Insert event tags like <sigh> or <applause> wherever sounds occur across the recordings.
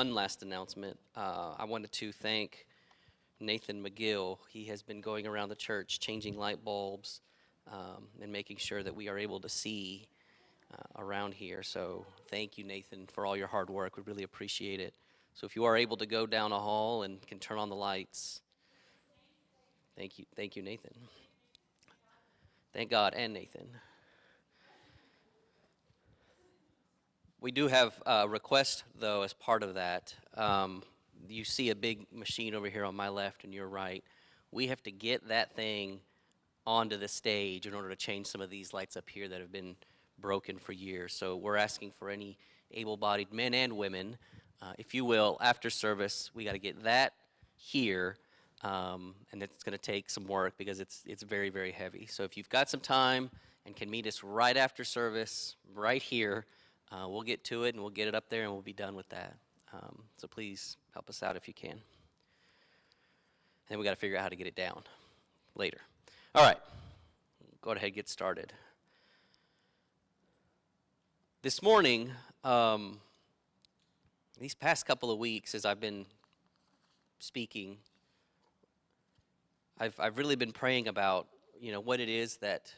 One last announcement. Uh, I wanted to thank Nathan McGill. He has been going around the church changing light bulbs um, and making sure that we are able to see uh, around here. So thank you, Nathan, for all your hard work. We really appreciate it. So if you are able to go down a hall and can turn on the lights, thank you, thank you, Nathan. Thank God and Nathan. We do have a request, though, as part of that. Um, you see a big machine over here on my left and your right. We have to get that thing onto the stage in order to change some of these lights up here that have been broken for years. So we're asking for any able bodied men and women, uh, if you will, after service, we got to get that here. Um, and it's going to take some work because it's, it's very, very heavy. So if you've got some time and can meet us right after service, right here, uh, we'll get to it and we'll get it up there and we'll be done with that. Um, so please help us out if you can. And then we got to figure out how to get it down later. All right, go ahead and get started. This morning, um, these past couple of weeks, as I've been speaking, I've, I've really been praying about, you know, what it is that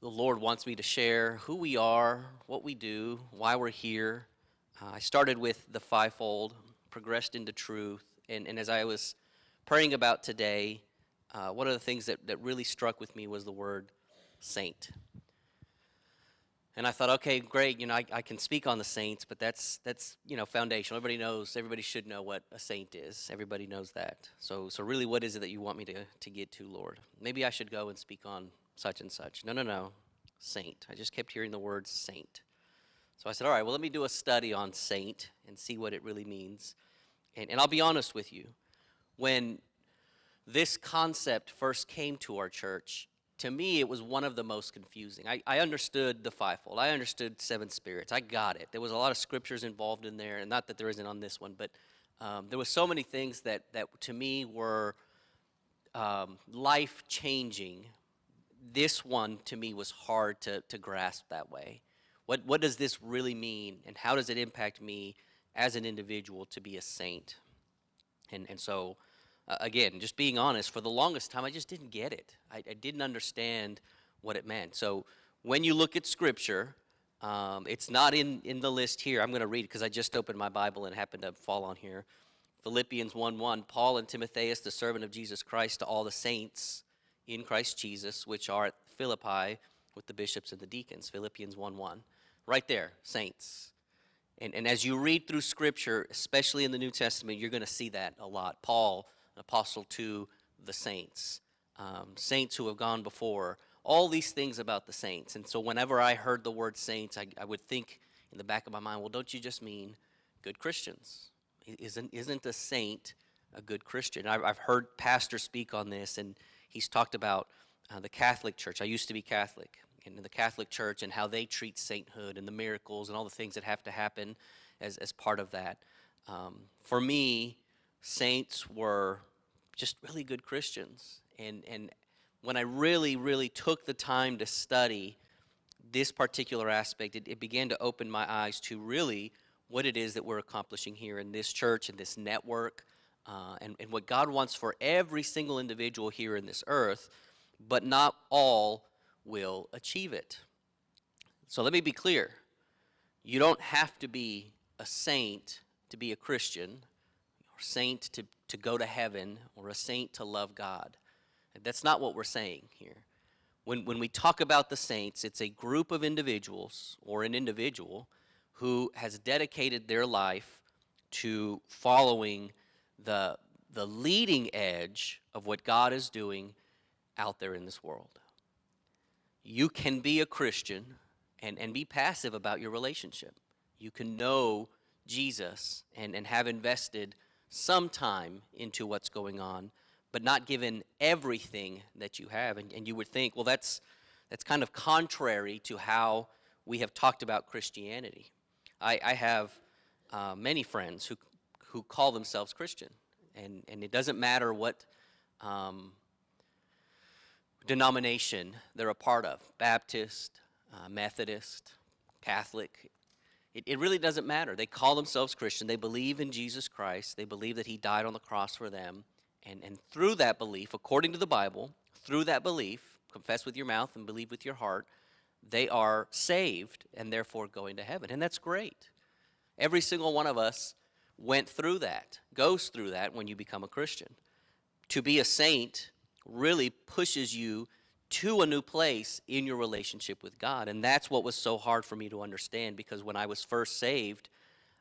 the Lord wants me to share who we are, what we do, why we're here. Uh, I started with the fivefold, progressed into truth, and, and as I was praying about today, uh, one of the things that, that really struck with me was the word saint. And I thought, okay, great, you know, I, I can speak on the saints, but that's, that's, you know, foundational. Everybody knows, everybody should know what a saint is. Everybody knows that. So, so really, what is it that you want me to, to get to, Lord? Maybe I should go and speak on such and such. No, no, no. Saint. I just kept hearing the word saint. So I said, all right, well, let me do a study on saint and see what it really means. And, and I'll be honest with you. When this concept first came to our church, to me, it was one of the most confusing. I, I understood the fivefold, I understood seven spirits. I got it. There was a lot of scriptures involved in there, and not that there isn't on this one, but um, there was so many things that, that to me were um, life changing this one to me was hard to, to grasp that way. What, what does this really mean, and how does it impact me as an individual to be a saint? And, and so, uh, again, just being honest, for the longest time, I just didn't get it. I, I didn't understand what it meant. So, when you look at Scripture, um, it's not in, in the list here. I'm going to read because I just opened my Bible and happened to fall on here. Philippians 1 1 Paul and Timotheus, the servant of Jesus Christ, to all the saints in Christ Jesus, which are at Philippi with the bishops and the deacons. Philippians 1 1. Right there, saints. And, and as you read through Scripture, especially in the New Testament, you're going to see that a lot. Paul, apostle to the saints, um, saints who have gone before, all these things about the saints. And so whenever I heard the word saints, I, I would think in the back of my mind, well, don't you just mean good Christians? Isn't, isn't a saint a good Christian? I've, I've heard pastors speak on this, and he's talked about uh, the Catholic Church. I used to be Catholic, and the Catholic Church and how they treat sainthood and the miracles and all the things that have to happen as, as part of that. Um, for me, saints were just really good Christians. And, and when I really, really took the time to study this particular aspect, it, it began to open my eyes to really what it is that we're accomplishing here in this church and this network uh, and, and what God wants for every single individual here in this earth, but not all will achieve it. So let me be clear. You don't have to be a saint to be a Christian, or saint to, to go to heaven, or a saint to love God. That's not what we're saying here. When, when we talk about the saints, it's a group of individuals or an individual who has dedicated their life to following the, the leading edge of what God is doing out there in this world. You can be a Christian and, and be passive about your relationship. You can know Jesus and, and have invested some time into what's going on, but not given everything that you have. And, and you would think, well, that's, that's kind of contrary to how we have talked about Christianity. I, I have uh, many friends who who call themselves Christian. And, and it doesn't matter what um, denomination they're a part of Baptist, uh, Methodist, Catholic. It, it really doesn't matter. They call themselves Christian. They believe in Jesus Christ. They believe that He died on the cross for them. And, and through that belief, according to the Bible, through that belief, confess with your mouth and believe with your heart, they are saved and therefore going to heaven. And that's great. Every single one of us went through that, goes through that when you become a Christian. To be a saint really pushes you to a new place in your relationship with God. And that's what was so hard for me to understand because when I was first saved,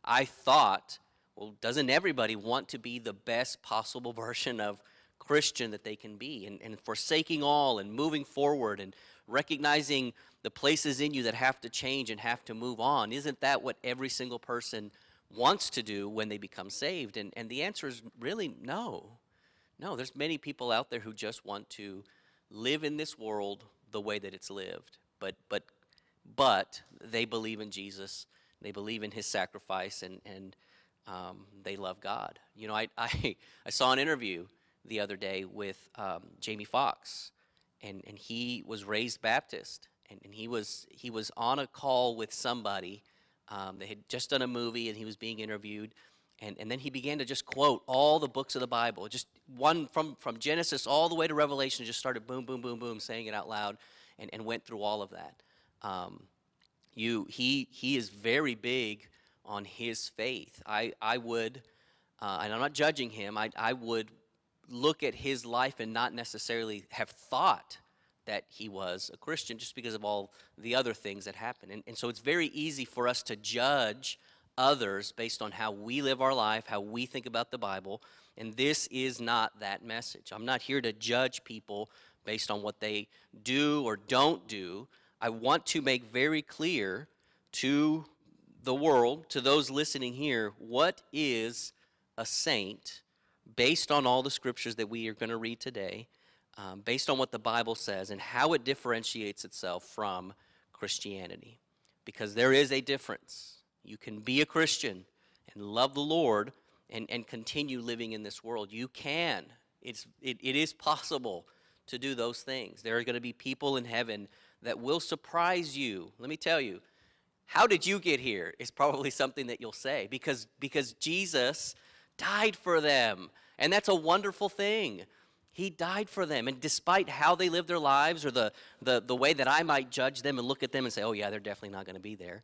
I thought, well, doesn't everybody want to be the best possible <laughs> version of Christian that they can be? And, and forsaking all and moving forward and recognizing the places in you that have to change and have to move on. Isn't that what every single person wants to do when they become saved? And, and the answer is really no. No, there's many people out there who just want to live in this world the way that it's lived. But, but, but they believe in Jesus, they believe in his sacrifice, and, and um, they love God. You know, I, <laughs> I, I saw an interview the other day with um, Jamie Foxx, and, and he was raised Baptist, and, and he, was, he was on a call with somebody. Um, they had just done a movie, and he was being interviewed. And, and then he began to just quote all the books of the Bible, just one from, from Genesis all the way to Revelation, just started boom, boom, boom, boom, saying it out loud, and, and went through all of that. Um, you, he, he is very big on his faith. I, I would, uh, and I'm not judging him, I, I would look at his life and not necessarily have thought that he was a Christian just because of all the other things that happened. And, and so it's very easy for us to judge others based on how we live our life, how we think about the Bible. And this is not that message. I'm not here to judge people based on what they do or don't do. I want to make very clear to the world, to those listening here, what is a saint based on all the scriptures that we are going to read today, um, based on what the Bible says, and how it differentiates itself from Christianity. Because there is a difference. You can be a Christian and love the Lord and, and continue living in this world. You can. It's, it, it is possible to do those things. There are going to be people in heaven that will surprise you. Let me tell you, how did you get here is probably something that you'll say because, because Jesus died for them. And that's a wonderful thing. He died for them. And despite how they live their lives or the, the, the way that I might judge them and look at them and say, oh, yeah, they're definitely not going to be there,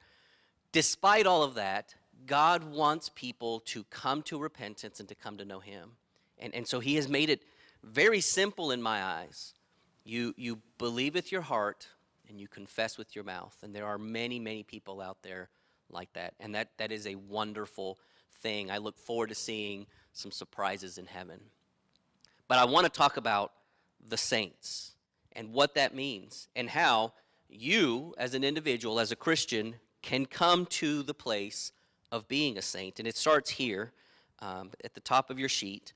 Despite all of that, God wants people to come to repentance and to come to know Him. And, and so He has made it very simple in my eyes. You, you believe with your heart and you confess with your mouth. And there are many, many people out there like that. And that, that is a wonderful thing. I look forward to seeing some surprises in heaven. But I want to talk about the saints and what that means and how you, as an individual, as a Christian, can come to the place of being a saint. And it starts here um, at the top of your sheet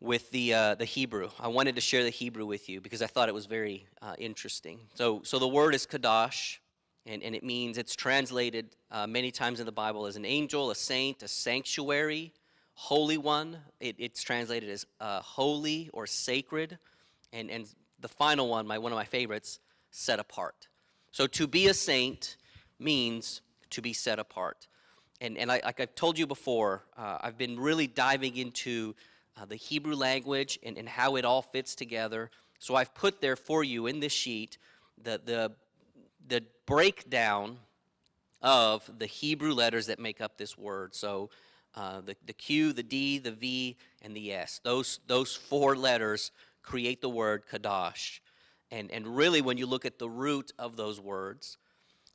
with the, uh, the Hebrew. I wanted to share the Hebrew with you because I thought it was very uh, interesting. So, so the word is kadosh, and, and it means it's translated uh, many times in the Bible as an angel, a saint, a sanctuary, holy one. It, it's translated as uh, holy or sacred. And, and the final one, my, one of my favorites, set apart. So to be a saint means to be set apart. And, and I, like I've told you before, uh, I've been really diving into uh, the Hebrew language and, and how it all fits together. So I've put there for you in this sheet the, the, the breakdown of the Hebrew letters that make up this word. So uh, the, the Q, the D, the V, and the S. Those, those four letters create the word Kadosh. And, and really, when you look at the root of those words,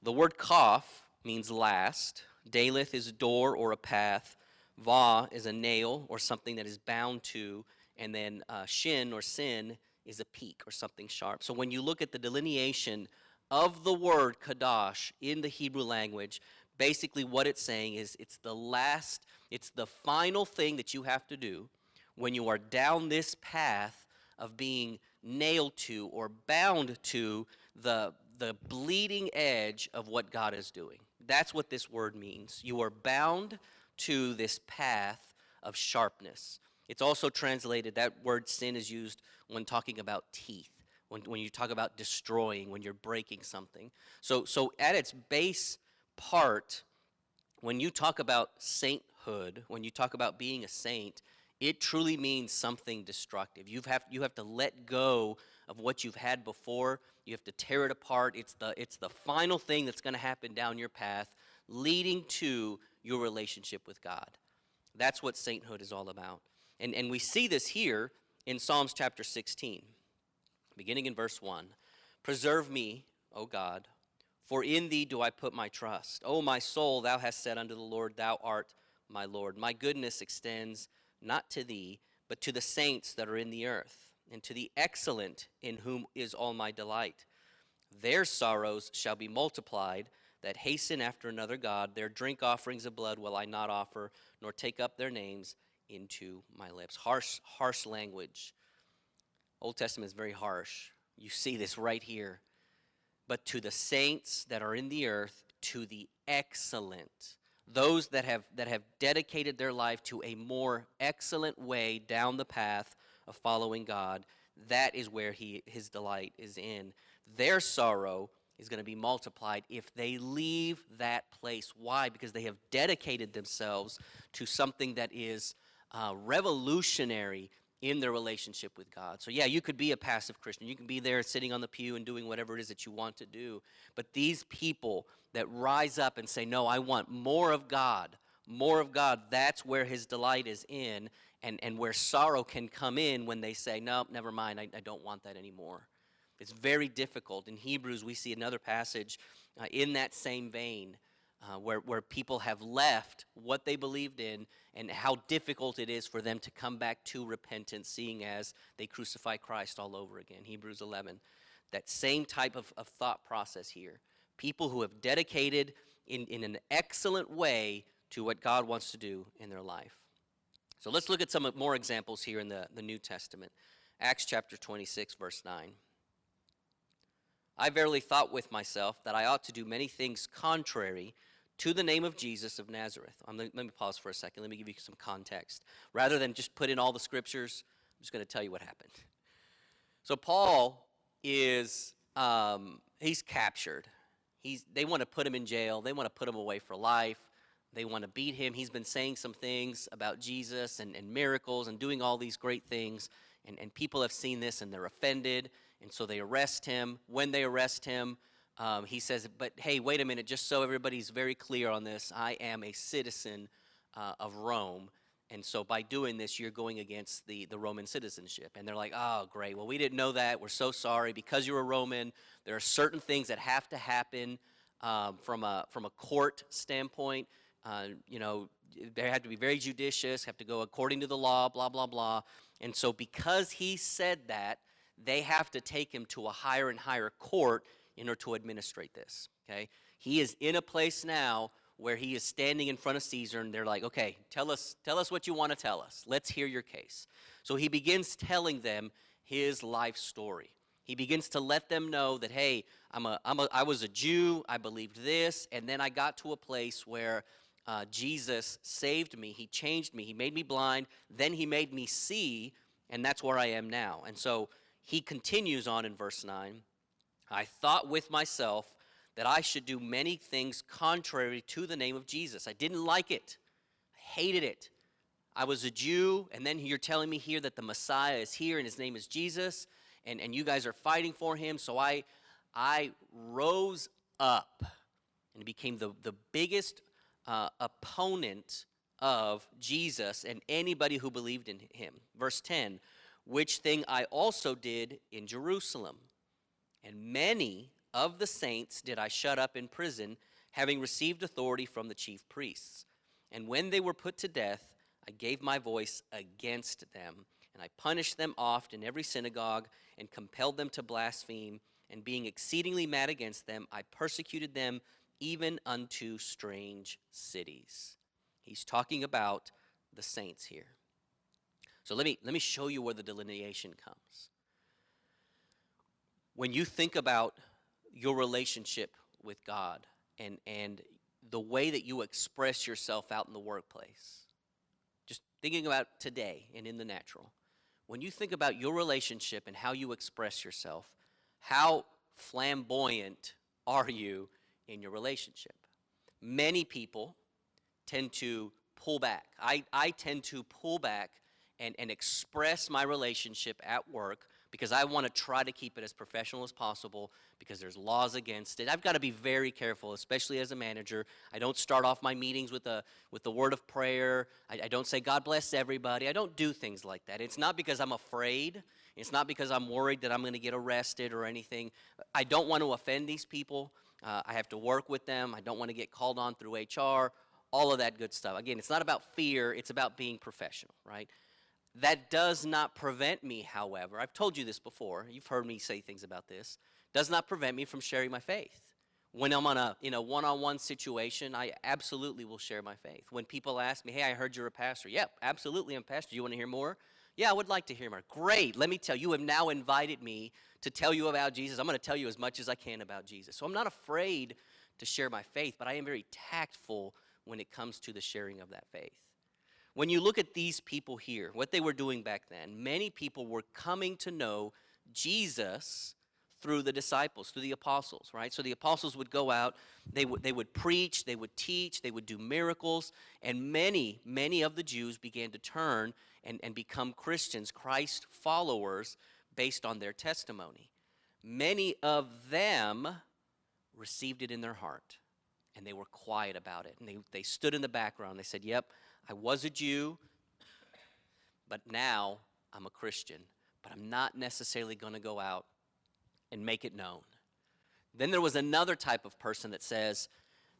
the word kaf means last. Daleth is door or a path. Va is a nail or something that is bound to. And then uh, shin or sin is a peak or something sharp. So when you look at the delineation of the word kadosh in the Hebrew language, basically what it's saying is it's the last, it's the final thing that you have to do when you are down this path of being nailed to or bound to the, the bleeding edge of what God is doing. That's what this word means. You are bound to this path of sharpness. It's also translated, that word sin is used when talking about teeth, when, when you talk about destroying, when you're breaking something. So, so at its base part, when you talk about sainthood, when you talk about being a saint, it truly means something destructive. You have, you have to let go of what you've had before. You have to tear it apart. It's the, it's the final thing that's going to happen down your path, leading to your relationship with God. That's what sainthood is all about. And, and we see this here in Psalms chapter 16, beginning in verse 1. Preserve me, O God, for in thee do I put my trust. O my soul, thou hast said unto the Lord, Thou art my Lord. My goodness extends not to thee, but to the saints that are in the earth, and to the excellent in whom is all my delight. Their sorrows shall be multiplied that hasten after another God. Their drink offerings of blood will I not offer, nor take up their names into my lips. Harsh, harsh language. Old Testament is very harsh. You see this right here. But to the saints that are in the earth, to the excellent, those that have, that have dedicated their life to a more excellent way down the path of following God, that is where he, his delight is in. Their sorrow is going to be multiplied if they leave that place. Why? Because they have dedicated themselves to something that is uh, revolutionary in their relationship with God. So, yeah, you could be a passive Christian. You can be there sitting on the pew and doing whatever it is that you want to do. But these people that rise up and say, No, I want more of God, more of God, that's where his delight is in, and, and where sorrow can come in when they say, No, never mind, I, I don't want that anymore. It's very difficult. In Hebrews, we see another passage uh, in that same vein uh, where, where people have left what they believed in and how difficult it is for them to come back to repentance, seeing as they crucify Christ all over again. Hebrews 11. That same type of, of thought process here. People who have dedicated in, in an excellent way to what God wants to do in their life. So let's look at some more examples here in the, the New Testament. Acts chapter 26, verse 9. I verily thought with myself that I ought to do many things contrary to the name of Jesus of Nazareth. Um, let, let me pause for a second. Let me give you some context. Rather than just put in all the scriptures, I'm just going to tell you what happened. So Paul is um, he's captured. He's, they want to put him in jail. They want to put him away for life. They want to beat him. He's been saying some things about Jesus and, and miracles and doing all these great things. And, and people have seen this and they're offended. And so they arrest him. When they arrest him, um, he says, But hey, wait a minute, just so everybody's very clear on this, I am a citizen uh, of Rome. And so by doing this, you're going against the, the Roman citizenship. And they're like, oh, great. Well, we didn't know that. We're so sorry. Because you're a Roman, there are certain things that have to happen um, from, a, from a court standpoint. Uh, you know, they have to be very judicious, have to go according to the law, blah, blah, blah. And so because he said that, they have to take him to a higher and higher court in order to administrate this. Okay? He is in a place now where he is standing in front of Caesar and they're like, okay, tell us, tell us what you want to tell us. Let's hear your case. So he begins telling them his life story. He begins to let them know that, hey, I'm a, I'm a, I was a Jew, I believed this, and then I got to a place where uh, Jesus saved me. He changed me. He made me blind. Then he made me see, and that's where I am now. And so he continues on in verse 9 I thought with myself that I should do many things contrary to the name of Jesus. I didn't like it, I hated it. I was a Jew, and then you're telling me here that the Messiah is here and his name is Jesus, and, and you guys are fighting for him. So I, I rose up and became the, the biggest uh, opponent of Jesus and anybody who believed in him. Verse 10 which thing I also did in Jerusalem. And many of the saints did I shut up in prison, having received authority from the chief priests. And when they were put to death, I gave my voice against them. And I punished them oft in every synagogue, and compelled them to blaspheme. And being exceedingly mad against them, I persecuted them even unto strange cities. He's talking about the saints here. So let me, let me show you where the delineation comes. When you think about your relationship with God and, and the way that you express yourself out in the workplace, just thinking about today and in the natural, when you think about your relationship and how you express yourself, how flamboyant are you in your relationship? Many people tend to pull back. I, I tend to pull back and, and express my relationship at work because I want to try to keep it as professional as possible because there's laws against it. I've got to be very careful, especially as a manager. I don't start off my meetings with a with the word of prayer. I, I don't say God bless everybody. I don't do things like that. It's not because I'm afraid. It's not because I'm worried that I'm going to get arrested or anything. I don't want to offend these people. Uh, I have to work with them. I don't want to get called on through HR. All of that good stuff. Again, it's not about fear. It's about being professional, right? That does not prevent me, however, I've told you this before, you've heard me say things about this, does not prevent me from sharing my faith. When I'm on a in a one-on-one situation, I absolutely will share my faith. When people ask me, "Hey, I heard you're a pastor." Yep, absolutely, I'm a pastor. You want to hear more? Yeah, I would like to hear more. Great. Let me tell you, you have now invited me to tell you about Jesus. I'm going to tell you as much as I can about Jesus. So I'm not afraid to share my faith, but I am very tactful when it comes to the sharing of that faith. When you look at these people here, what they were doing back then, many people were coming to know Jesus through the disciples, through the apostles, right? So the apostles would go out, they would, they would preach, they would teach, they would do miracles, and many, many of the Jews began to turn and, and become Christians, Christ followers, based on their testimony. Many of them received it in their heart, and they were quiet about it. And they, they stood in the background. They said, Yep, I was a Jew, but now I'm a Christian. But I'm not necessarily going to go out and make it known. Then there was another type of person that says,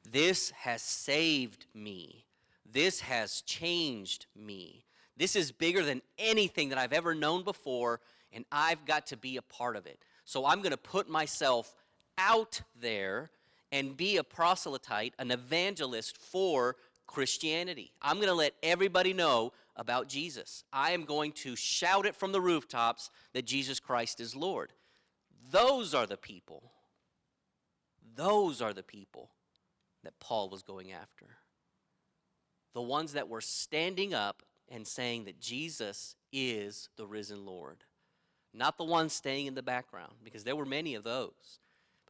This has saved me. This has changed me. This is bigger than anything that I've ever known before, and I've got to be a part of it. So I'm going to put myself out there and be a proselyte, an evangelist for Christianity. I'm going to let everybody know about Jesus. I am going to shout it from the rooftops that Jesus Christ is Lord. Those are the people. Those are the people that Paul was going after. The ones that were standing up and saying that Jesus is the risen Lord. Not the ones staying in the background, because there were many of those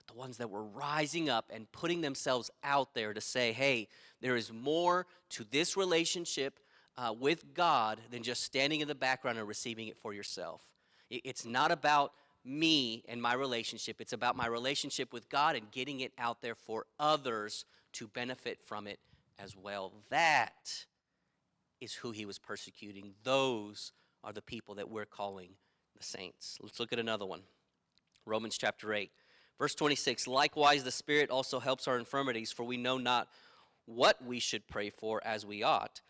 the ones that were rising up and putting themselves out there to say, hey, there is more to this relationship uh, with God than just standing in the background and receiving it for yourself. It's not about me and my relationship, it's about my relationship with God and getting it out there for others to benefit from it as well. That is who he was persecuting. Those are the people that we're calling the saints. Let's look at another one Romans chapter 8. Verse 26 Likewise, the Spirit also helps our infirmities, for we know not what we should pray for as we ought.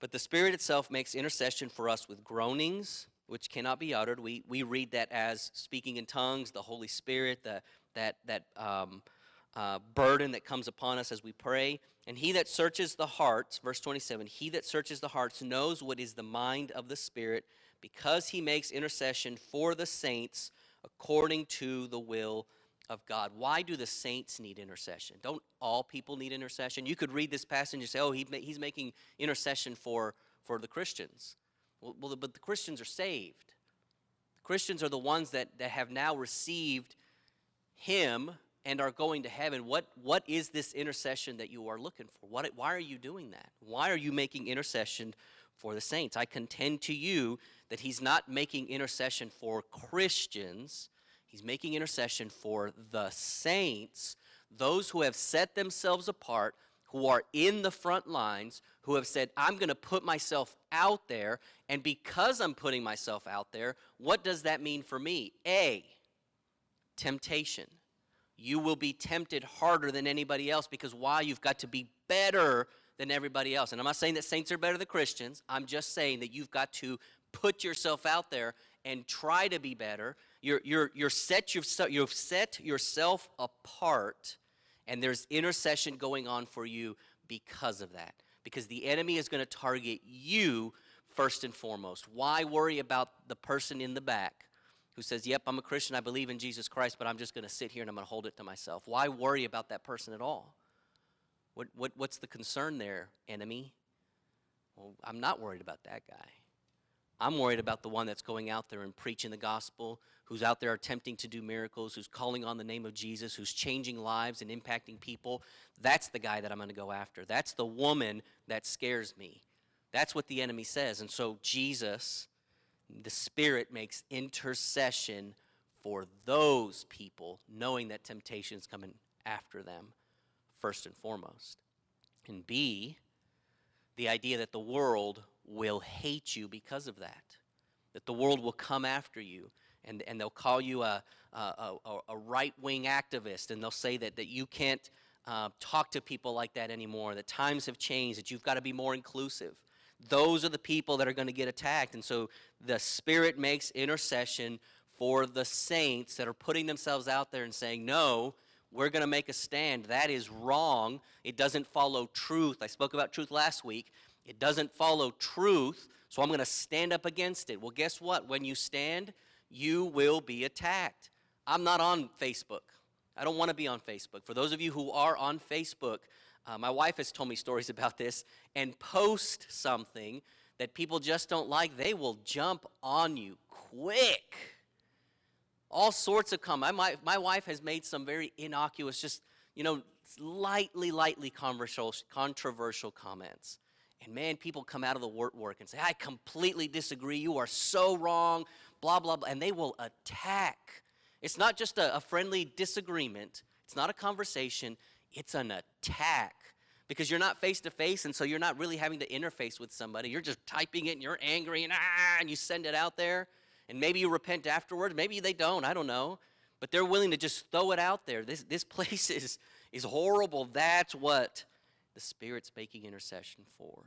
But the Spirit itself makes intercession for us with groanings which cannot be uttered. We, we read that as speaking in tongues, the Holy Spirit, the, that, that um, uh, burden that comes upon us as we pray. And he that searches the hearts, verse 27, he that searches the hearts knows what is the mind of the Spirit, because he makes intercession for the saints according to the will of God. Why do the saints need intercession? Don't all people need intercession? You could read this passage and say, oh, he, he's making intercession for, for the Christians. Well, well, but the Christians are saved. The Christians are the ones that, that have now received him and are going to heaven. What, what is this intercession that you are looking for? What, why are you doing that? Why are you making intercession for the saints? I contend to you that he's not making intercession for Christians He's making intercession for the saints, those who have set themselves apart, who are in the front lines, who have said, I'm going to put myself out there. And because I'm putting myself out there, what does that mean for me? A, temptation. You will be tempted harder than anybody else because why? You've got to be better than everybody else. And I'm not saying that saints are better than Christians. I'm just saying that you've got to put yourself out there and try to be better you're, you're, you're set yourself, you've set yourself apart, and there's intercession going on for you because of that. Because the enemy is going to target you first and foremost. Why worry about the person in the back who says, Yep, I'm a Christian, I believe in Jesus Christ, but I'm just going to sit here and I'm going to hold it to myself? Why worry about that person at all? What, what, what's the concern there, enemy? Well, I'm not worried about that guy. I'm worried about the one that's going out there and preaching the gospel, who's out there attempting to do miracles, who's calling on the name of Jesus, who's changing lives and impacting people. That's the guy that I'm going to go after. That's the woman that scares me. That's what the enemy says. And so Jesus, the Spirit, makes intercession for those people, knowing that temptation is coming after them first and foremost. And B, the idea that the world will hate you because of that, that the world will come after you. And, and they'll call you a, a, a, a right wing activist, and they'll say that, that you can't uh, talk to people like that anymore, that times have changed, that you've got to be more inclusive. Those are the people that are going to get attacked. And so the Spirit makes intercession for the saints that are putting themselves out there and saying, No, we're going to make a stand. That is wrong. It doesn't follow truth. I spoke about truth last week. It doesn't follow truth, so I'm going to stand up against it. Well, guess what? When you stand, you will be attacked. I'm not on Facebook. I don't want to be on Facebook. For those of you who are on Facebook, uh, my wife has told me stories <laughs> about this and post something that people just don't like, they will jump on you quick all sorts of comments. My, my wife has made some very innocuous, just, you know, lightly, lightly controversial comments. And man, people come out of the work and say, I completely disagree. You are so wrong, blah, blah, blah. And they will attack. It's not just a, a friendly disagreement, it's not a conversation, it's an attack. Because you're not face to face, and so you're not really having to interface with somebody. You're just typing it and you're angry and ah, and you send it out there and maybe you repent afterwards. Maybe they don't. I don't know. But they're willing to just throw it out there. This, this <laughs> place is, is horrible. That's what the Spirit's making intercession for.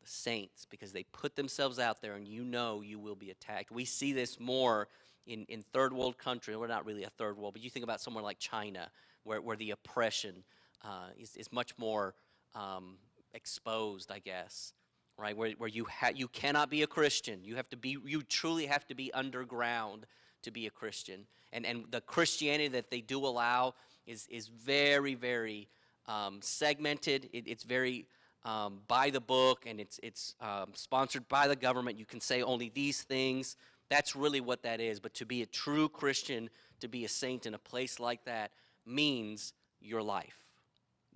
The saints, because they put themselves out there and you know you will be attacked. We see this more in, in third world countries. We're not really a third world, but you think about somewhere like China, where, where the oppression uh, is, is much more um, exposed, I guess right? Where, where you, ha- you cannot be a Christian. You have to be, you truly have to be underground to be a Christian. And, and the Christianity that they do allow is, is very, very um, segmented. It, it's very um, by the book and it's, it's um, sponsored by the government. You can say only these things. That's really what that is. But to be a true Christian, to be a saint in a place like that, means your life.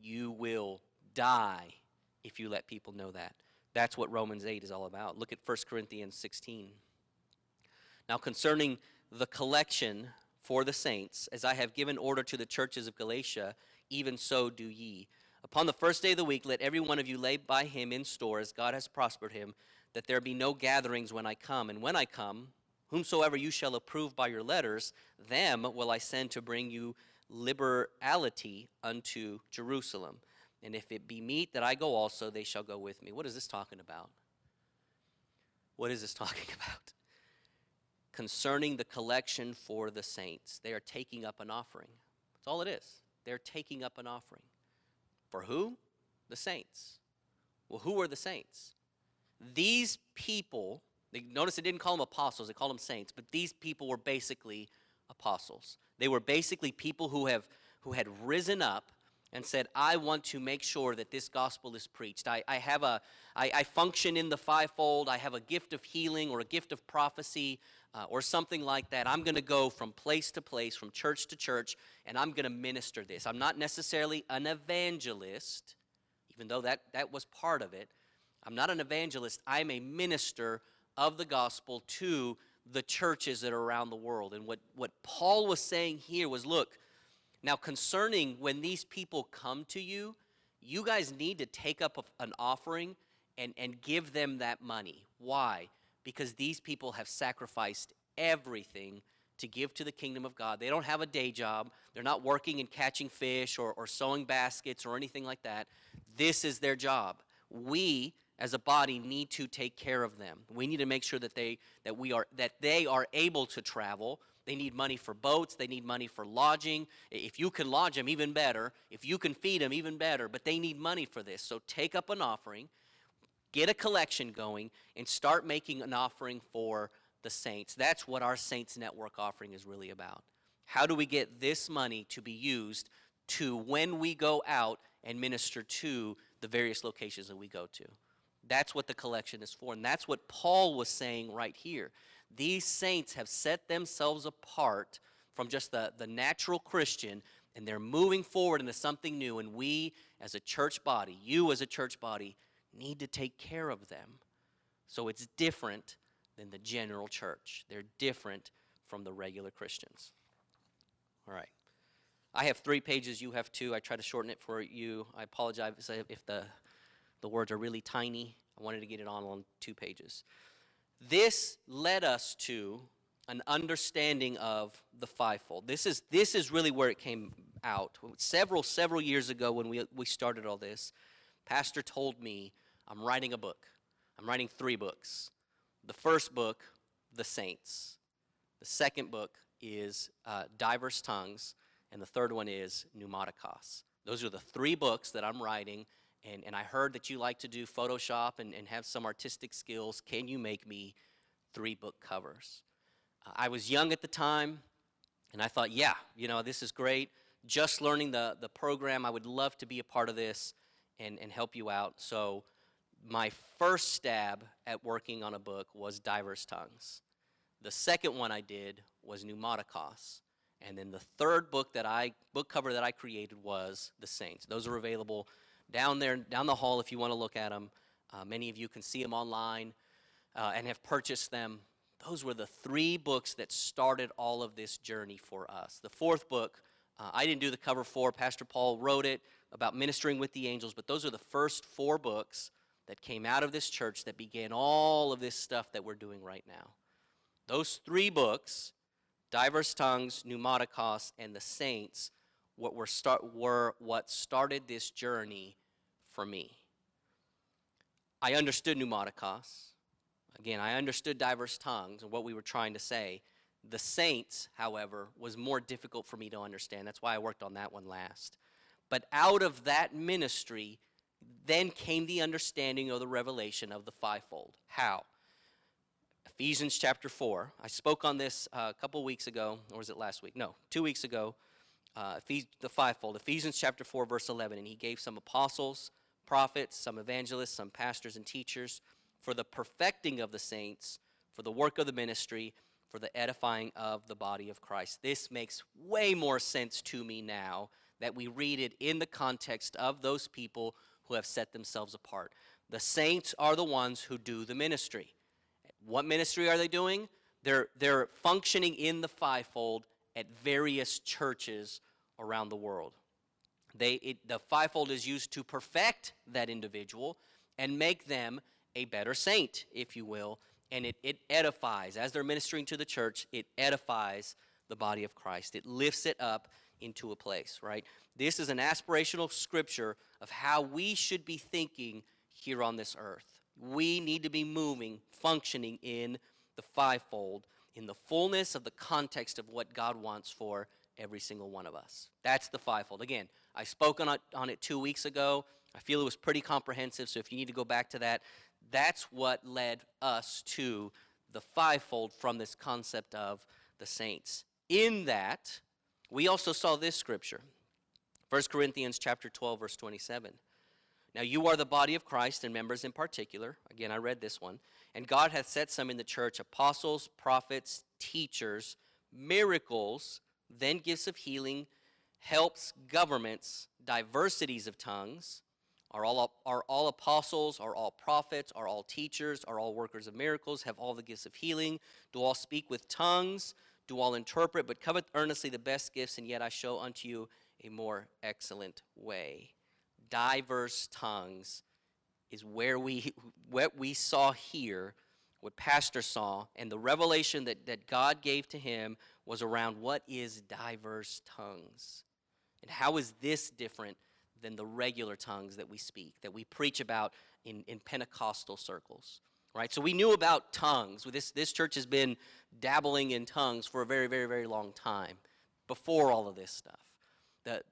You will die if you let people know that. That's what Romans 8 is all about. Look at 1 Corinthians 16. Now, concerning the collection for the saints, as I have given order to the churches of Galatia, even so do ye. Upon the first day of the week, let every one of you lay by him in store, as God has prospered him, that there be no gatherings when I come. And when I come, whomsoever you shall approve by your letters, them will I send to bring you liberality unto Jerusalem. And if it be meet that I go also, they shall go with me. What is this talking about? What is this <laughs> talking about? Concerning the collection for the saints. They are taking up an offering. That's all it is. They're taking up an offering. For who? The saints. Well, who are the saints? These people, notice they didn't call them apostles, they called them saints, but these people were basically apostles. They were basically people who have who had risen up and said, I want to make sure that this gospel is preached. I, I have a, I, I function in the fivefold. I have a gift of healing or a gift of prophecy uh, or something like that. I'm going to go from place to place, from church to church, and I'm going to minister this. I'm not necessarily an evangelist, even though that, that was part of it. I'm not an evangelist. I'm a minister of the gospel to the churches that are around the world. And what, what Paul was saying here was look, now, concerning when these people come to you, you guys need to take up an offering and, and give them that money. Why? Because these people have sacrificed everything to give to the kingdom of God. They don't have a day job, they're not working and catching fish or, or sewing baskets or anything like that. This is their job. We, as a body need to take care of them. We need to make sure that they that we are that they are able to travel they need money for boats. They need money for lodging. If you can lodge them, even better. If you can feed them, even better. But they need money for this. So take up an offering, get a collection going, and start making an offering for the saints. That's what our Saints Network offering is really about. How do we get this money to be used to when we go out and minister to the various locations that we go to? That's what the collection is for. And that's what Paul was saying right here. These saints have set themselves apart from just the, the natural Christian, and they're moving forward into something new. And we, as a church body, you as a church body, need to take care of them. So it's different than the general church. They're different from the regular Christians. All right. I have three pages, you have two. I try to shorten it for you. I apologize if the, the words are really tiny. I wanted to get it on on two pages. This led us to an understanding of the fivefold. This is, this is really where it came out. Several, several years ago when we, we started all this, Pastor told me, I'm writing a book. I'm writing three books. The first book, The Saints. The second book is uh, Diverse Tongues. And the third one is Pneumatikos. Those are the three books that I'm writing. And, and I heard that you like to do Photoshop and, and have some artistic skills. Can you make me three book covers? Uh, I was young at the time, and I thought, yeah, you know, this is great. Just learning the, the program, I would love to be a part of this and, and help you out. So, my first stab at working on a book was Diverse Tongues. The second one I did was Pneumatikos. And then the third book that I book cover that I created was The Saints. Those are available down there, down the hall if you want to look at them. Uh, many of you can see them online uh, and have purchased them those were the three books that started all of this journey for us. The fourth book, uh, I didn't do the cover for, Pastor Paul wrote it about ministering with the angels, but those are the first four books that came out of this church that began all of this stuff that we're doing right now. Those three books, Diverse Tongues, Pneumatikos, and The Saints, what were, start, were what started this journey for me. I understood Pneumatikos. Again, I understood diverse tongues and what we were trying to say. The saints, however, was more difficult for me to understand. That's why I worked on that one last. But out of that ministry, then came the understanding of the revelation of the fivefold. How? Ephesians chapter 4. I spoke on this uh, a couple weeks ago, or was it last week? No, two weeks ago. Uh, the fivefold. Ephesians chapter 4, verse 11. And he gave some apostles, prophets, some evangelists, some pastors and teachers for the perfecting of the saints, for the work of the ministry, for the edifying of the body of Christ. This makes way more sense to me now that we read it in the context of those people who have set themselves apart. The saints are the ones who do the ministry. What ministry are they doing? They're, they're functioning in the fivefold at various churches around the world. They, it, the fivefold is used to perfect that individual and make them a better saint, if you will, and it, it edifies. As they're ministering to the church, it edifies the body of Christ. It lifts it up into a place, right? This is an aspirational scripture of how we should be thinking here on this earth. We need to be moving, functioning in the fivefold, in the fullness of the context of what God wants for every single one of us. That's the fivefold. Again, I spoke on it, on it two weeks ago. I feel it was pretty comprehensive, so if you need to go back to that, that's what led us to the fivefold from this concept of the saints. In that, we also saw this scripture. 1 Corinthians chapter 12 verse 27. Now you are the body of Christ and members in particular. Again, I read this one. And God hath set some in the church apostles, prophets, teachers, miracles, then gifts of healing, helps, governments, diversities of tongues, are all, are all apostles, are all prophets, are all teachers, are all workers of miracles, have all the gifts of healing, do all speak with tongues, do all interpret, but covet earnestly the best gifts, and yet I show unto you a more excellent way. Diverse tongues is where we <laughs> what we saw here, what Pastor saw, and the revelation that, that God gave to him was around what is diverse tongues. And how is this different than the regular tongues that we speak, that we preach about in, in Pentecostal circles. Right? So we knew about tongues. This, this church has been dabbling in tongues for a very, very, very long time before all of this stuff. The,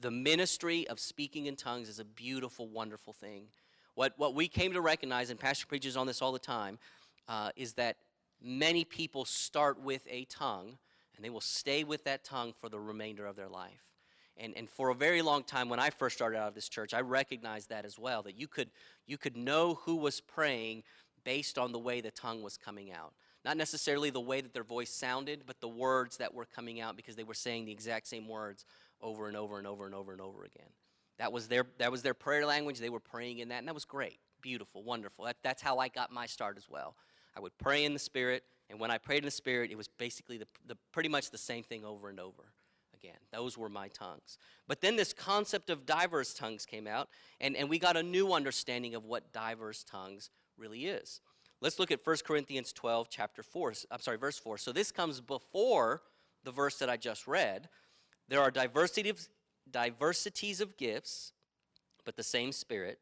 the ministry of speaking in tongues is a beautiful, wonderful thing. What, what we came to recognize, and Pastor preaches on this all the time, uh, is that many people start with a tongue and they will stay with that tongue for the remainder of their life. And, and for a very long time, when I first started out of this church, I recognized that as well, that you could, you could know who was praying based on the way the tongue was coming out. Not necessarily the way that their voice sounded, but the words that were coming out because they were saying the exact same words over and over and over and over and over again. That was their, that was their prayer language. They were praying in that, and that was great, beautiful, wonderful. That, that's how I got my start as well. I would pray in the Spirit, and when I prayed in the Spirit, it was basically the, the, pretty much the same thing over and over Those were my tongues. But then this concept of diverse tongues came out, and, and we got a new understanding of what diverse tongues really is. Let's look at 1 Corinthians 12, chapter 4. I'm sorry, verse 4. So this comes before the verse that I just read. There are diversity of, diversities of gifts, but the same Spirit.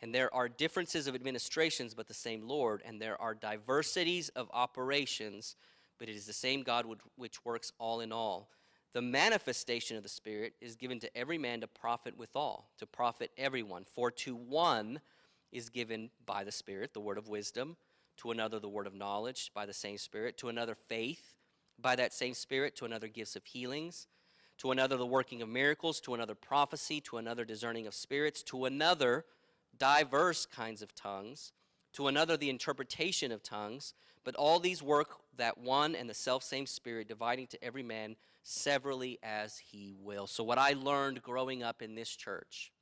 And there are differences of administrations, but the same Lord. And there are diversities of operations, but it is the same God which works all in all. The manifestation of the Spirit is given to every man to profit withal, to profit everyone. For to one is given by the Spirit the word of wisdom, to another the word of knowledge by the same Spirit, to another faith by that same Spirit, to another gifts of healings, to another the working of miracles, to another prophecy, to another discerning of spirits, to another diverse kinds of tongues, to another the interpretation of tongues. But all these work that one and the self same Spirit, dividing to every man severally as he will. So, what I learned growing up in this church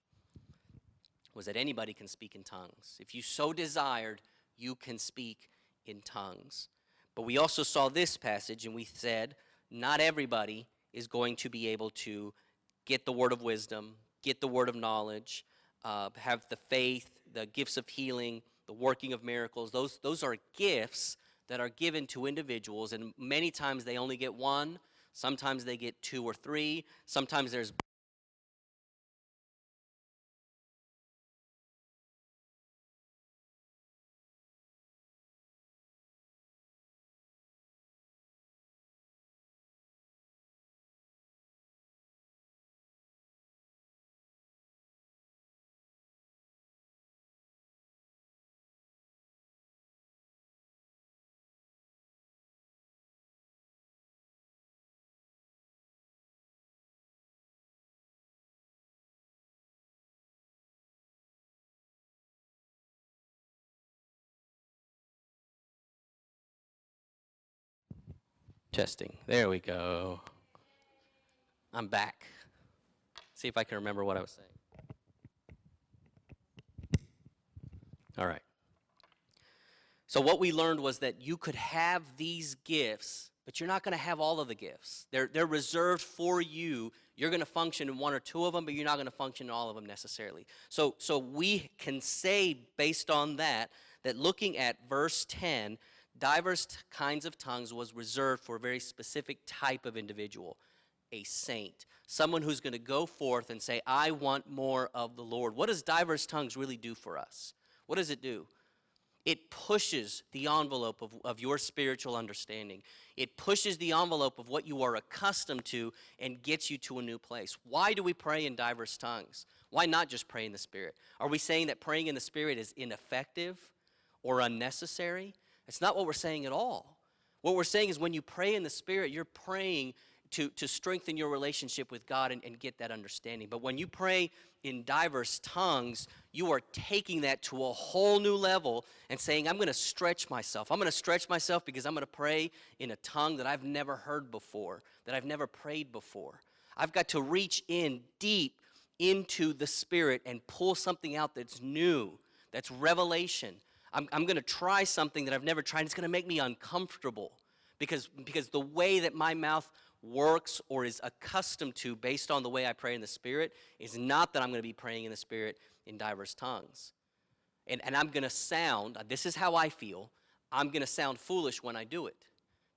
was that anybody can speak in tongues. If you so desired, you can speak in tongues. But we also saw this passage and we said, not everybody is going to be able to get the word of wisdom, get the word of knowledge, uh, have the faith, the gifts of healing, the working of miracles. Those, those are gifts that are given to individuals, and many times they only get one, sometimes they get two or three, sometimes there's Testing. There we go. I'm back. See if I can remember what I was saying. All right. So, what we learned was that you could have these gifts, but you're not going to have all of the gifts. They're, they're reserved for you. You're going to function in one or two of them, but you're not going to function in all of them necessarily. So, so, we can say, based on that, that looking at verse 10, diverse kinds of tongues was reserved for a very specific type of individual a saint. Someone who's going to go forth and say i want more of the lord. What does diverse tongues really do for us? What does it do? It pushes the envelope of, of your spiritual understanding. It pushes the envelope of what you are accustomed to and gets you to a new place. Why do we pray in diverse tongues? Why not just pray in the spirit? Are we saying that praying in the spirit is ineffective or unnecessary it's not what we're saying at all. What we're saying is when you pray in the Spirit, you're praying to, to strengthen your relationship with God and, and get that understanding. But when you pray in diverse tongues, you are taking that to a whole new level and saying, I'm going to stretch myself. I'm going to stretch myself because I'm going to pray in a tongue that I've never heard before, that I've never prayed before. I've got to reach in deep into the Spirit and pull something out that's new, that's revelation, I'm, I'm going to try something that I've never tried. It's going to make me uncomfortable because, because the way that my mouth works or is accustomed to based on the way I pray in the Spirit is not that I'm going to be praying in the Spirit in diverse tongues. And, and I'm going to sound, this is how I feel, I'm going to sound foolish when I do it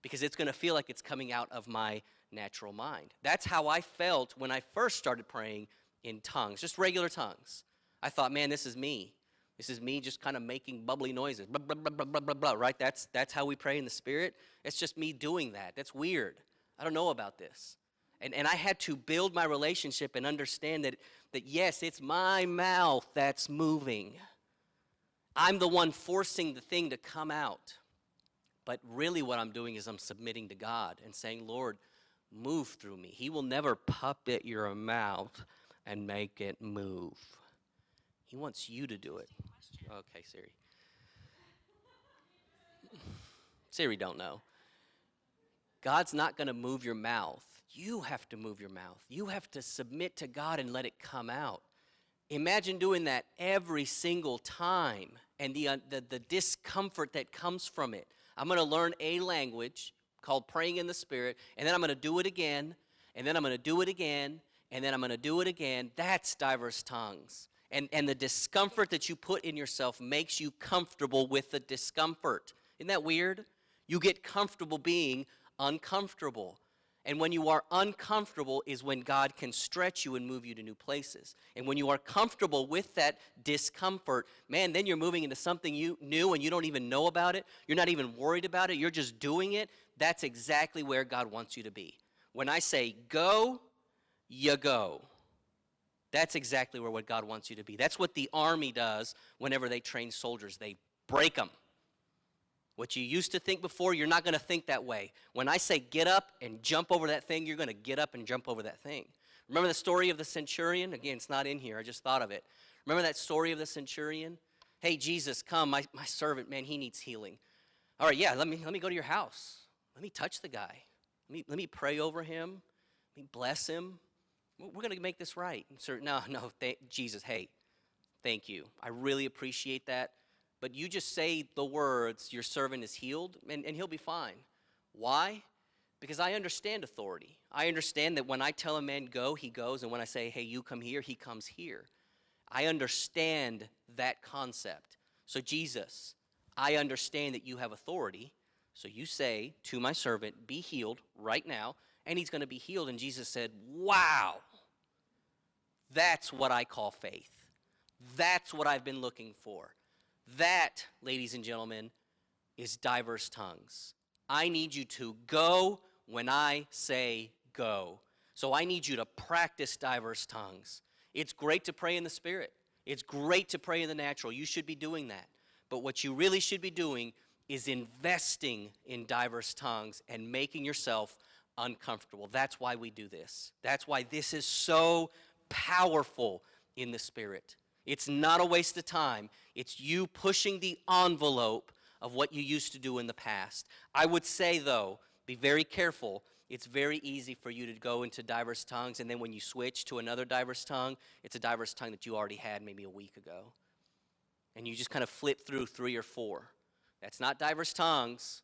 because it's going to feel like it's coming out of my natural mind. That's how I felt when I first started praying in tongues, just regular tongues. I thought, man, this is me. This is me just kind of making bubbly noises, blah, blah, blah, blah, blah, blah, blah, right? That's, that's how we pray in the Spirit. It's just me doing that. That's weird. I don't know about this. And, and I had to build my relationship and understand that, that, yes, it's my mouth that's moving. I'm the one forcing the thing to come out. But really, what I'm doing is I'm submitting to God and saying, Lord, move through me. He will never puppet your mouth and make it move. He wants you to do it. Okay, Siri. <laughs> Siri don't know. God's not going to move your mouth. You have to move your mouth. You have to submit to God and let it come out. Imagine doing that every single time and the, uh, the, the discomfort that comes from it. I'm going to learn a language called praying in the Spirit, and then I'm going to do it again, and then I'm going to do it again, and then I'm going to do it again. That's diverse tongues. And, and the discomfort that you put in yourself makes you comfortable with the discomfort. Isn't that weird? You get comfortable being uncomfortable. And when you are uncomfortable is when God can stretch you and move you to new places. And when you are comfortable with that discomfort, man, then you're moving into something you new and you don't even know about it. You're not even worried about it. You're just doing it. That's exactly where God wants you to be. When I say go, you go. That's exactly where what God wants you to be. That's what the army does whenever they train soldiers. They break them. What you used to think before, you're not going to think that way. When I say get up and jump over that thing, you're going to get up and jump over that thing. Remember the story of the centurion? Again, it's not in here. I just thought of it. Remember that story of the centurion? Hey, Jesus, come. My, my servant, man, he needs healing. All right, yeah, let me, let me go to your house. Let me touch the guy. Let me, let me pray over him. Let me bless him. We're going to make this right. Sir, no, no, th- Jesus, hey, thank you. I really appreciate that. But you just say the words, your servant is healed, and, and he'll be fine. Why? Because I understand authority. I understand that when I tell a man go, he goes, and when I say, hey, you come here, he comes here. I understand that concept. So, Jesus, I understand that you have authority. So you say to my servant, be healed right now, and he's going to be healed. And Jesus said, wow, that's what I call faith. That's what I've been looking for. That, ladies and gentlemen, is diverse tongues. I need you to go when I say go. So I need you to practice diverse tongues. It's great to pray in the Spirit, it's great to pray in the natural. You should be doing that. But what you really should be doing is investing in diverse tongues and making yourself uncomfortable. That's why we do this. That's why this is so powerful in the Spirit. It's not a waste of time. It's you pushing the envelope of what you used to do in the past. I would say, though, be very careful. It's very easy for you to go into diverse tongues, and then when you switch to another diverse tongue, it's a diverse tongue that you already had maybe a week ago. And you just kind of flip through three or four. That's not diverse tongues,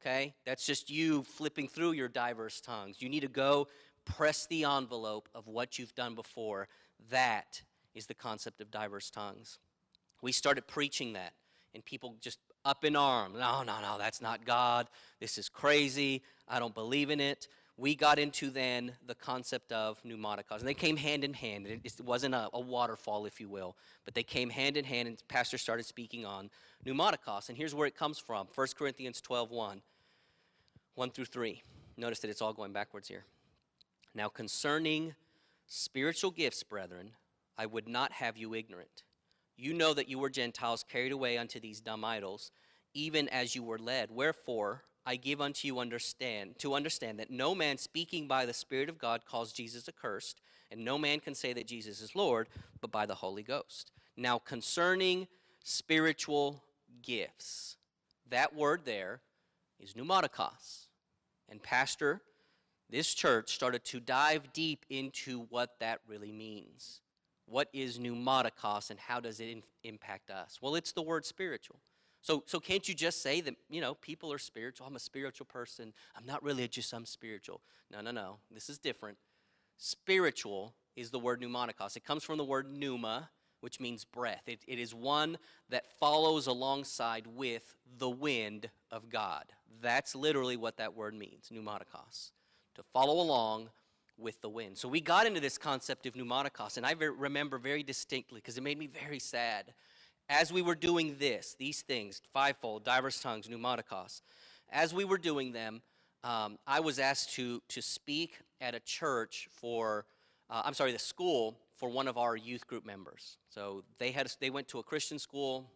okay? That's just you flipping through your diverse tongues. You need to go press the envelope of what you've done before. That is the concept of diverse tongues. We started preaching that, and people just up in arms. No, no, no, that's not God. This is crazy. I don't believe in it. We got into then the concept of pneumatikos, and they came hand in hand. It wasn't a, a waterfall, if you will, but they came hand in hand, and Pastor started speaking on pneumatikos. And here's where it comes from 1 Corinthians 12 1, 1 through 3. Notice that it's all going backwards here. Now, concerning spiritual gifts, brethren, I would not have you ignorant. You know that you were Gentiles carried away unto these dumb idols, even as you were led. Wherefore, I give unto you understand to understand that no man speaking by the Spirit of God calls Jesus accursed, and no man can say that Jesus is Lord, but by the Holy Ghost. Now, concerning spiritual gifts, that word there is pneumatikos. And Pastor, this church started to dive deep into what that really means what is pneumatikos and how does it in, impact us? Well, it's the word spiritual. So, so can't you just say that, you know, people are spiritual? I'm a spiritual person. I'm not religious, I'm spiritual. No, no, no. This is different. Spiritual is the word pneumatikos. It comes from the word pneuma, which means breath. It, it is one that follows alongside with the wind of God. That's literally what that word means, pneumatikos. To follow along with the wind. So we got into this concept of pneumatikos, and I remember very distinctly because it made me very sad. As we were doing this, these things, fivefold, diverse tongues, pneumatikos, as we were doing them, um, I was asked to, to speak at a church for, uh, I'm sorry, the school for one of our youth group members. So they, had, they went to a Christian school.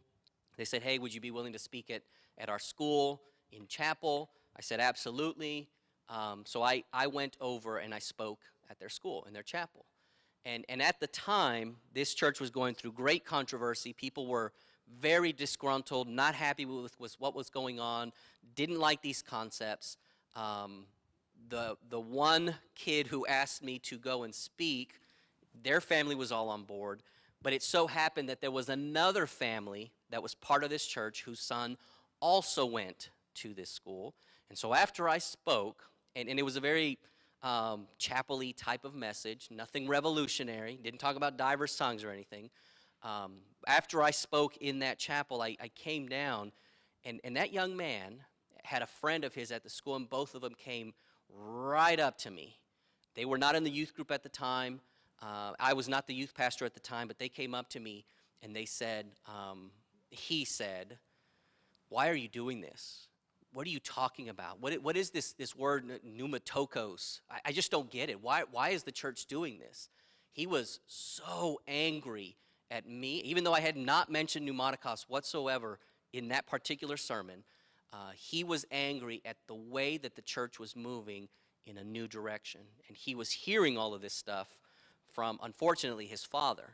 They said, hey, would you be willing to speak at, at our school in chapel? I said, absolutely. Um, so I, I went over and I spoke at their school, in their chapel. And, and at the time, this church was going through great controversy. People were very disgruntled, not happy with, with what was going on, didn't like these concepts. Um, the, the one kid who asked me to go and speak, their family was all on board. But it so happened that there was another family that was part of this church whose son also went to this school. And so after I spoke, and, and it was a very um, chapel type of message, nothing revolutionary, didn't talk about diverse tongues or anything. Um, after I spoke in that chapel, I, I came down, and, and that young man had a friend of his at the school, and both of them came right up to me. They were not in the youth group at the time. Uh, I was not the youth pastor at the time, but they came up to me and they said, um, he said, Why are you doing this? What are you talking about? What, what is this, this word, pneumatokos? I, I just don't get it. Why, why is the church doing this? He was so angry at me, even though I had not mentioned pneumatikos whatsoever in that particular sermon. Uh, he was angry at the way that the church was moving in a new direction. And he was hearing all of this stuff from, unfortunately, his father,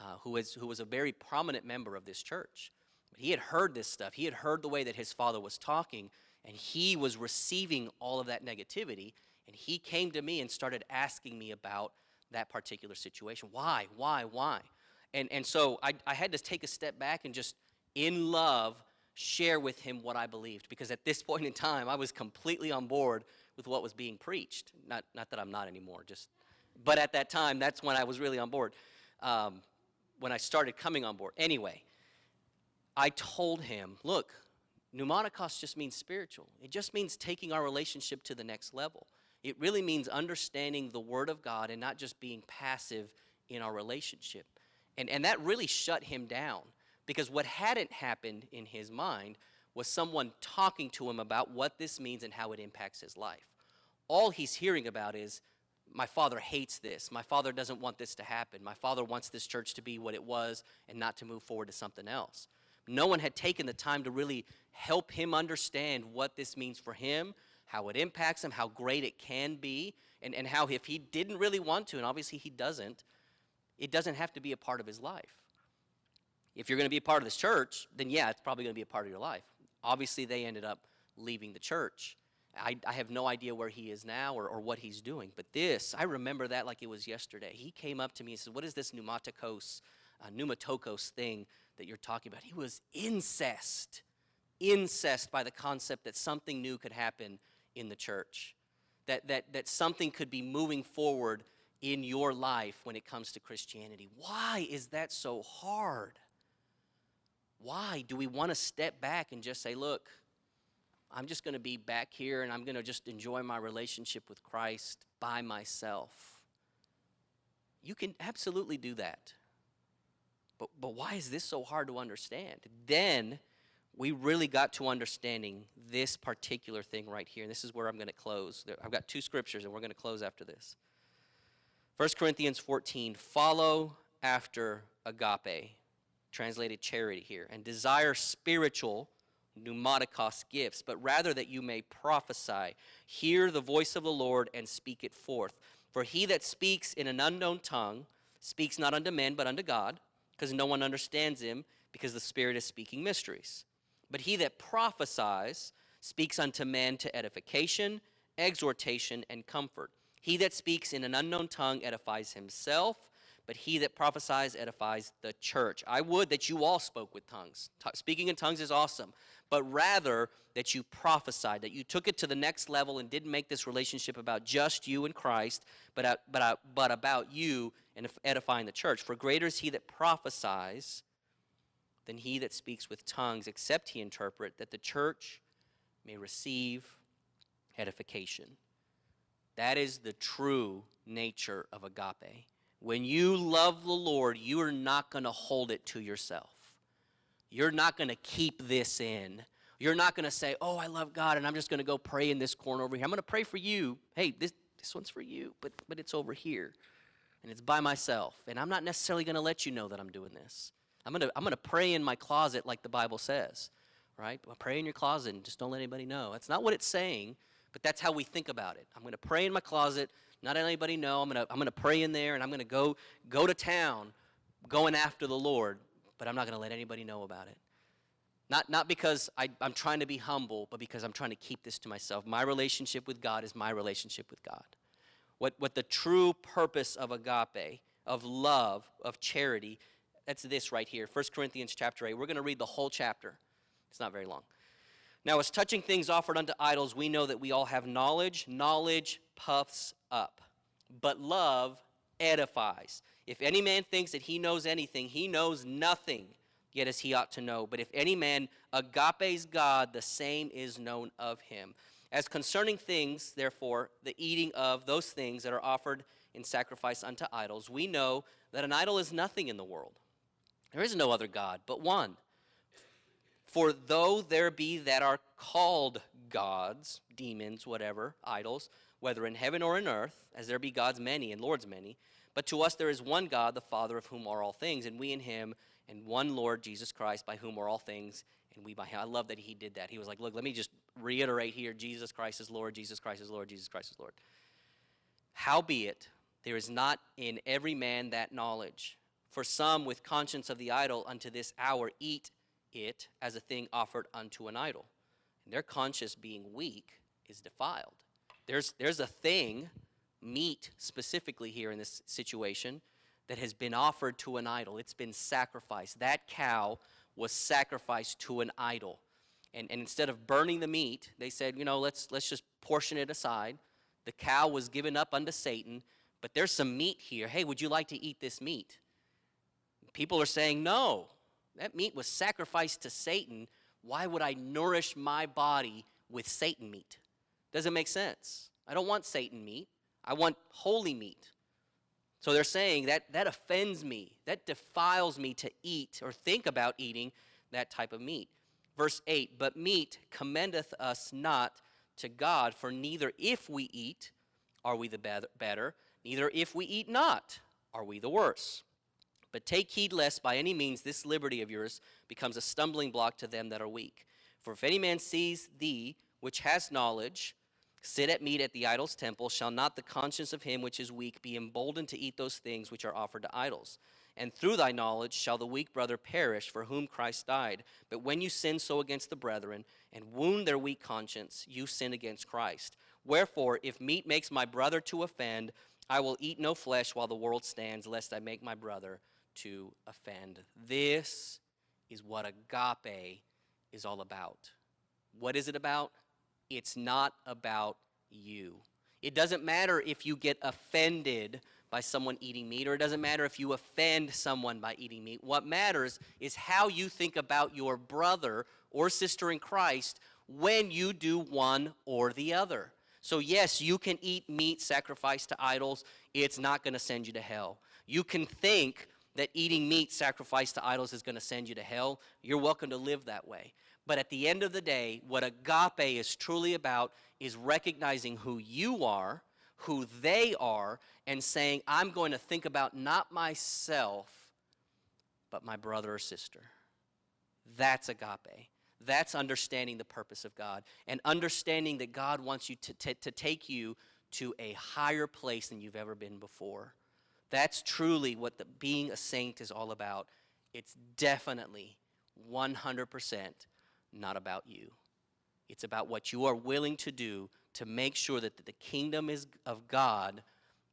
uh, who, is, who was a very prominent member of this church. But he had heard this stuff. He had heard the way that his father was talking, and he was receiving all of that negativity. And he came to me and started asking me about that particular situation. Why? Why? Why? And, and so I, I had to take a step back and just, in love, share with him what I believed. Because at this <laughs> point in time, I was completely on board with what was being preached. Not, not that I'm not anymore, just but at that time, that's when I was really on board, um, when I started coming on board. Anyway, I told him, look, pneumatikos just means spiritual. It just means taking our relationship to the next level. It really means understanding the Word of God and not just being passive in our relationship. And, and that really shut him down because what hadn't happened in his mind was someone talking to him about what this means and how it impacts his life. All he's hearing about is my father hates this. My father doesn't want this to happen. My father wants this church to be what it was and not to move forward to something else. No one had taken the time to really help him understand what this means for him, how it impacts him, how great it can be, and, and how if he didn't really want to, and obviously he doesn't, it doesn't have to be a part of his life. If you're going to be a part of this church, then yeah, it's probably going to be a part of your life. Obviously, they ended up leaving the church. I, I have no idea where he is now or, or what he's doing. But this, I remember that like it was yesterday. He came up to me and said, What is this pneumatikos, uh, pneumatokos thing that you're talking about? He was incensed, incensed by the concept that something new could happen in the church, that, that, that something could be moving forward in your life when it comes to Christianity. Why is that so hard? Why do we want to step back and just say, Look, I'm just going to be back here and I'm going to just enjoy my relationship with Christ by myself. You can absolutely do that. But, but why is this so hard to understand? Then we really got to understanding this particular thing right here. And this is where I'm going to close. I've got two scriptures and we're going to close after this. 1 Corinthians 14 follow after agape, translated charity here, and desire spiritual pneumatikos gifts, but rather that you may prophesy, hear the voice of the Lord, and speak it forth. For he that speaks in an unknown tongue speaks not unto men, but unto God, because no one understands him, because the Spirit is speaking mysteries. But he that prophesies speaks unto men to edification, exhortation, and comfort. He that speaks in an unknown tongue edifies himself but he that prophesies edifies the church. I would that you all spoke with tongues. Speaking in tongues is awesome, but rather that you prophesied, that you took it to the next level and didn't make this relationship about just you and Christ, but, uh, but, uh, but about you and edifying the church. For greater is he that prophesies than he that speaks with tongues, except he interpret, that the church may receive edification. That is the true nature of agape. When you love the Lord, you are not going to hold it to yourself. You're not going to keep this in. You're not going to say, Oh, I love God, and I'm just going to go pray in this corner over here. I'm going to pray for you. Hey, this, this one's for you, but, but it's over here. And it's by myself. And I'm not necessarily going to let you know that I'm doing this. I'm going to I'm going to pray in my closet like the Bible says, right? Pray in your closet and just don't let anybody know. That's not what it's saying. but that's how we think about it. I'm going to pray in my closet, not let anybody know. I'm going to I'm going to pray in there and I'm going to go go to town going after the Lord, but I'm not going to let anybody know about it. Not, not because I, I'm trying to be humble, but because I'm trying to keep this to myself. My relationship with God is my relationship with God. What, what the true purpose of agape, of love, of charity, that's this right here 1 Corinthians chapter 8. We're going to read the whole chapter. It's not very long. Now, as touching things offered unto idols, we know that we all have knowledge. Knowledge puffs up, but love edifies. If any man thinks that he knows anything, he knows nothing, yet as he ought to know. But if any man agapes God, the same is known of him. As concerning things, therefore, the eating of those things that are offered in sacrifice unto idols, we know that an idol is nothing in the world. There is no other God but one. For though there be that are called gods, demons, whatever, idols, whether in heaven or in earth, as there be gods many and lords many, but to us there is one God, the Father of whom are all things, and we in him, and one Lord, Jesus Christ, by whom are all things, and we by him. I love that he did that. He was like, look, let me just reiterate here Jesus Christ is Lord, Jesus Christ is Lord, Jesus Christ is Lord. Howbeit, there is not in every man that knowledge. For some, with conscience of the idol, unto this hour eat it as a thing offered unto an idol. And their conscience being weak is defiled. There's, there's a thing, meat specifically here in this situation, that has been offered to an idol. It's been sacrificed. That cow was sacrificed to an idol. And, and instead of burning the meat, they said, you know, let's, let's just portion it aside. The cow was given up unto Satan, but there's some meat here. Hey, would you like to eat this meat? People are saying, no, that meat was sacrificed to Satan. Why would I nourish my body with Satan meat? Doesn't make sense. I don't want Satan meat. I want holy meat. So they're saying that that offends me. That defiles me to eat or think about eating that type of meat. Verse 8, but meat commendeth us not to God, for neither if we eat are we the better, neither if we eat not are we the worse. But take heed lest by any means this liberty of yours becomes a stumbling block to them that are weak. For if any man sees thee, which has knowledge, sit at meat at the idol's temple, shall not the conscience of him which is weak be emboldened to eat those things which are offered to idols? And through thy knowledge shall the weak brother perish for whom Christ died. But when you sin so against the brethren and wound their weak conscience, you sin against Christ. Wherefore, if meat makes my brother to offend, I will eat no flesh while the world stands, lest I make my brother to offend. This is what agape is all about. What is it about? It's not about you. It doesn't matter if you get offended by someone eating meat, or it doesn't matter if you offend someone by eating meat. What matters is how you think about your brother or sister in Christ when you do one or the other. So, yes, you can eat meat sacrificed to idols, it's not going to send you to hell. You can think that eating meat sacrificed to idols is going to send you to hell. You're welcome to live that way. But at the end of the day, what agape is truly about is recognizing who you are, who they are, and saying, I'm going to think about not myself, but my brother or sister. That's agape. That's understanding the purpose of God and understanding that God wants you to, to, to take you to a higher place than you've ever been before. That's truly what the, being a saint is all about. It's definitely 100% not about you. It's about what you are willing to do to make sure that the kingdom is, of God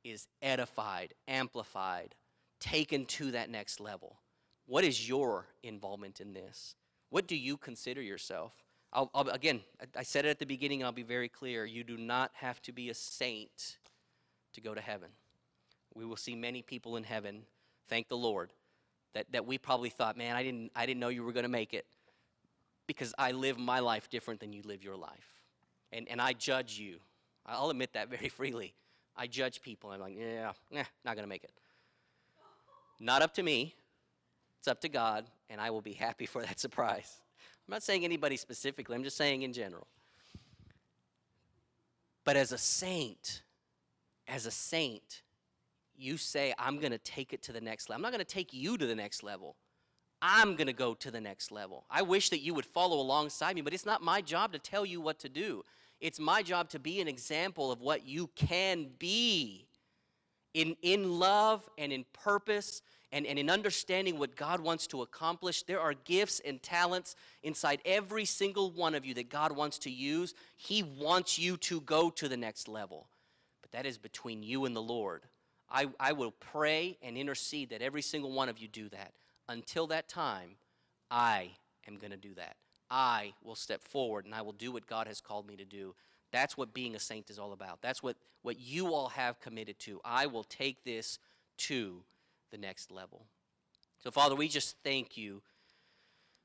is edified, amplified, taken to that next level. What is your involvement in this? What do you consider yourself? I'll, I'll, again, I, I said it at the beginning, I'll be very clear. You do not have to be a saint to go to heaven we will see many people in heaven, thank the Lord, that, that we probably thought, man, I didn't, I didn't know you were going to make it because I live my life different than you live your life. And, and I judge you. I'll admit that very <laughs> freely. I judge people. I'm like, yeah, nah, not going to make it. Not up to me. It's up to God, and I will be happy <laughs> for that surprise. I'm not saying anybody specifically, I'm just saying in general. But as a saint, as a saint, you say, I'm going to take it to the next level. I'm not going to take you to the next level. I'm going to go to the next level. I wish that you would follow alongside me, but it's not my job to tell you what to do. It's my job to be an example of what you can be in, in love and in purpose and, and in understanding what God wants to accomplish. There are gifts and talents inside every single one of you that God wants to use. He wants you to go to the next level. But that is between you and the Lord. I, I will pray and intercede that every single one of you do that. Until that time, I am going to do that. I will step forward and I will do what God has called me to do. That's what being a saint is all about. That's what, what you all have committed to. I will take this to the next level. So, Father, we just thank you.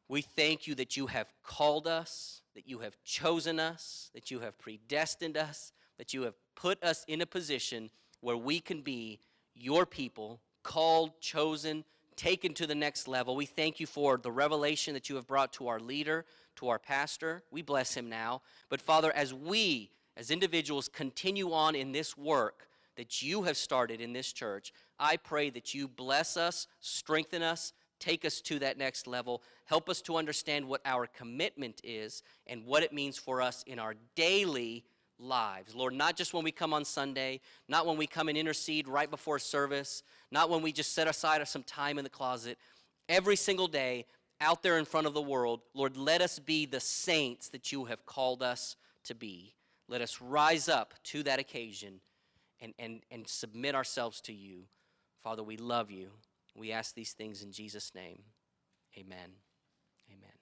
We thank you that you have called us, that you have chosen us, that you have predestined us, that you have put us in a position where we can be your people, called, chosen, taken to the next level. We thank you for the revelation that you have brought to our leader, to our pastor. We bless him now. But Father, as we, as individuals, continue on in this work that you have started in this church, I pray that you bless us, strengthen us, take us to that next level. Help us to understand what our commitment is and what it means for us in our daily lives. Lord, not just when we come on Sunday, not when we come and intercede right before service, not when we just set aside some time in the closet. Every single day, out there in front of the world, Lord, let us be the saints that you have called us to be. Let us rise up to that occasion and, and, and submit ourselves to you. Father, we love you. We ask these things in Jesus' name. Amen. Amen.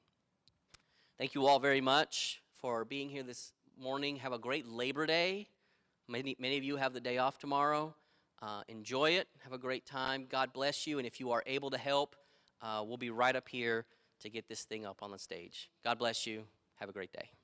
Thank you all very much for being here this morning. Have a great Labor Day. Many, many of you have the day off tomorrow. Uh, enjoy it. Have a great time. God bless you. And if you are able to help, uh, we'll be right up here to get this thing up on the stage. God bless you. Have a great day.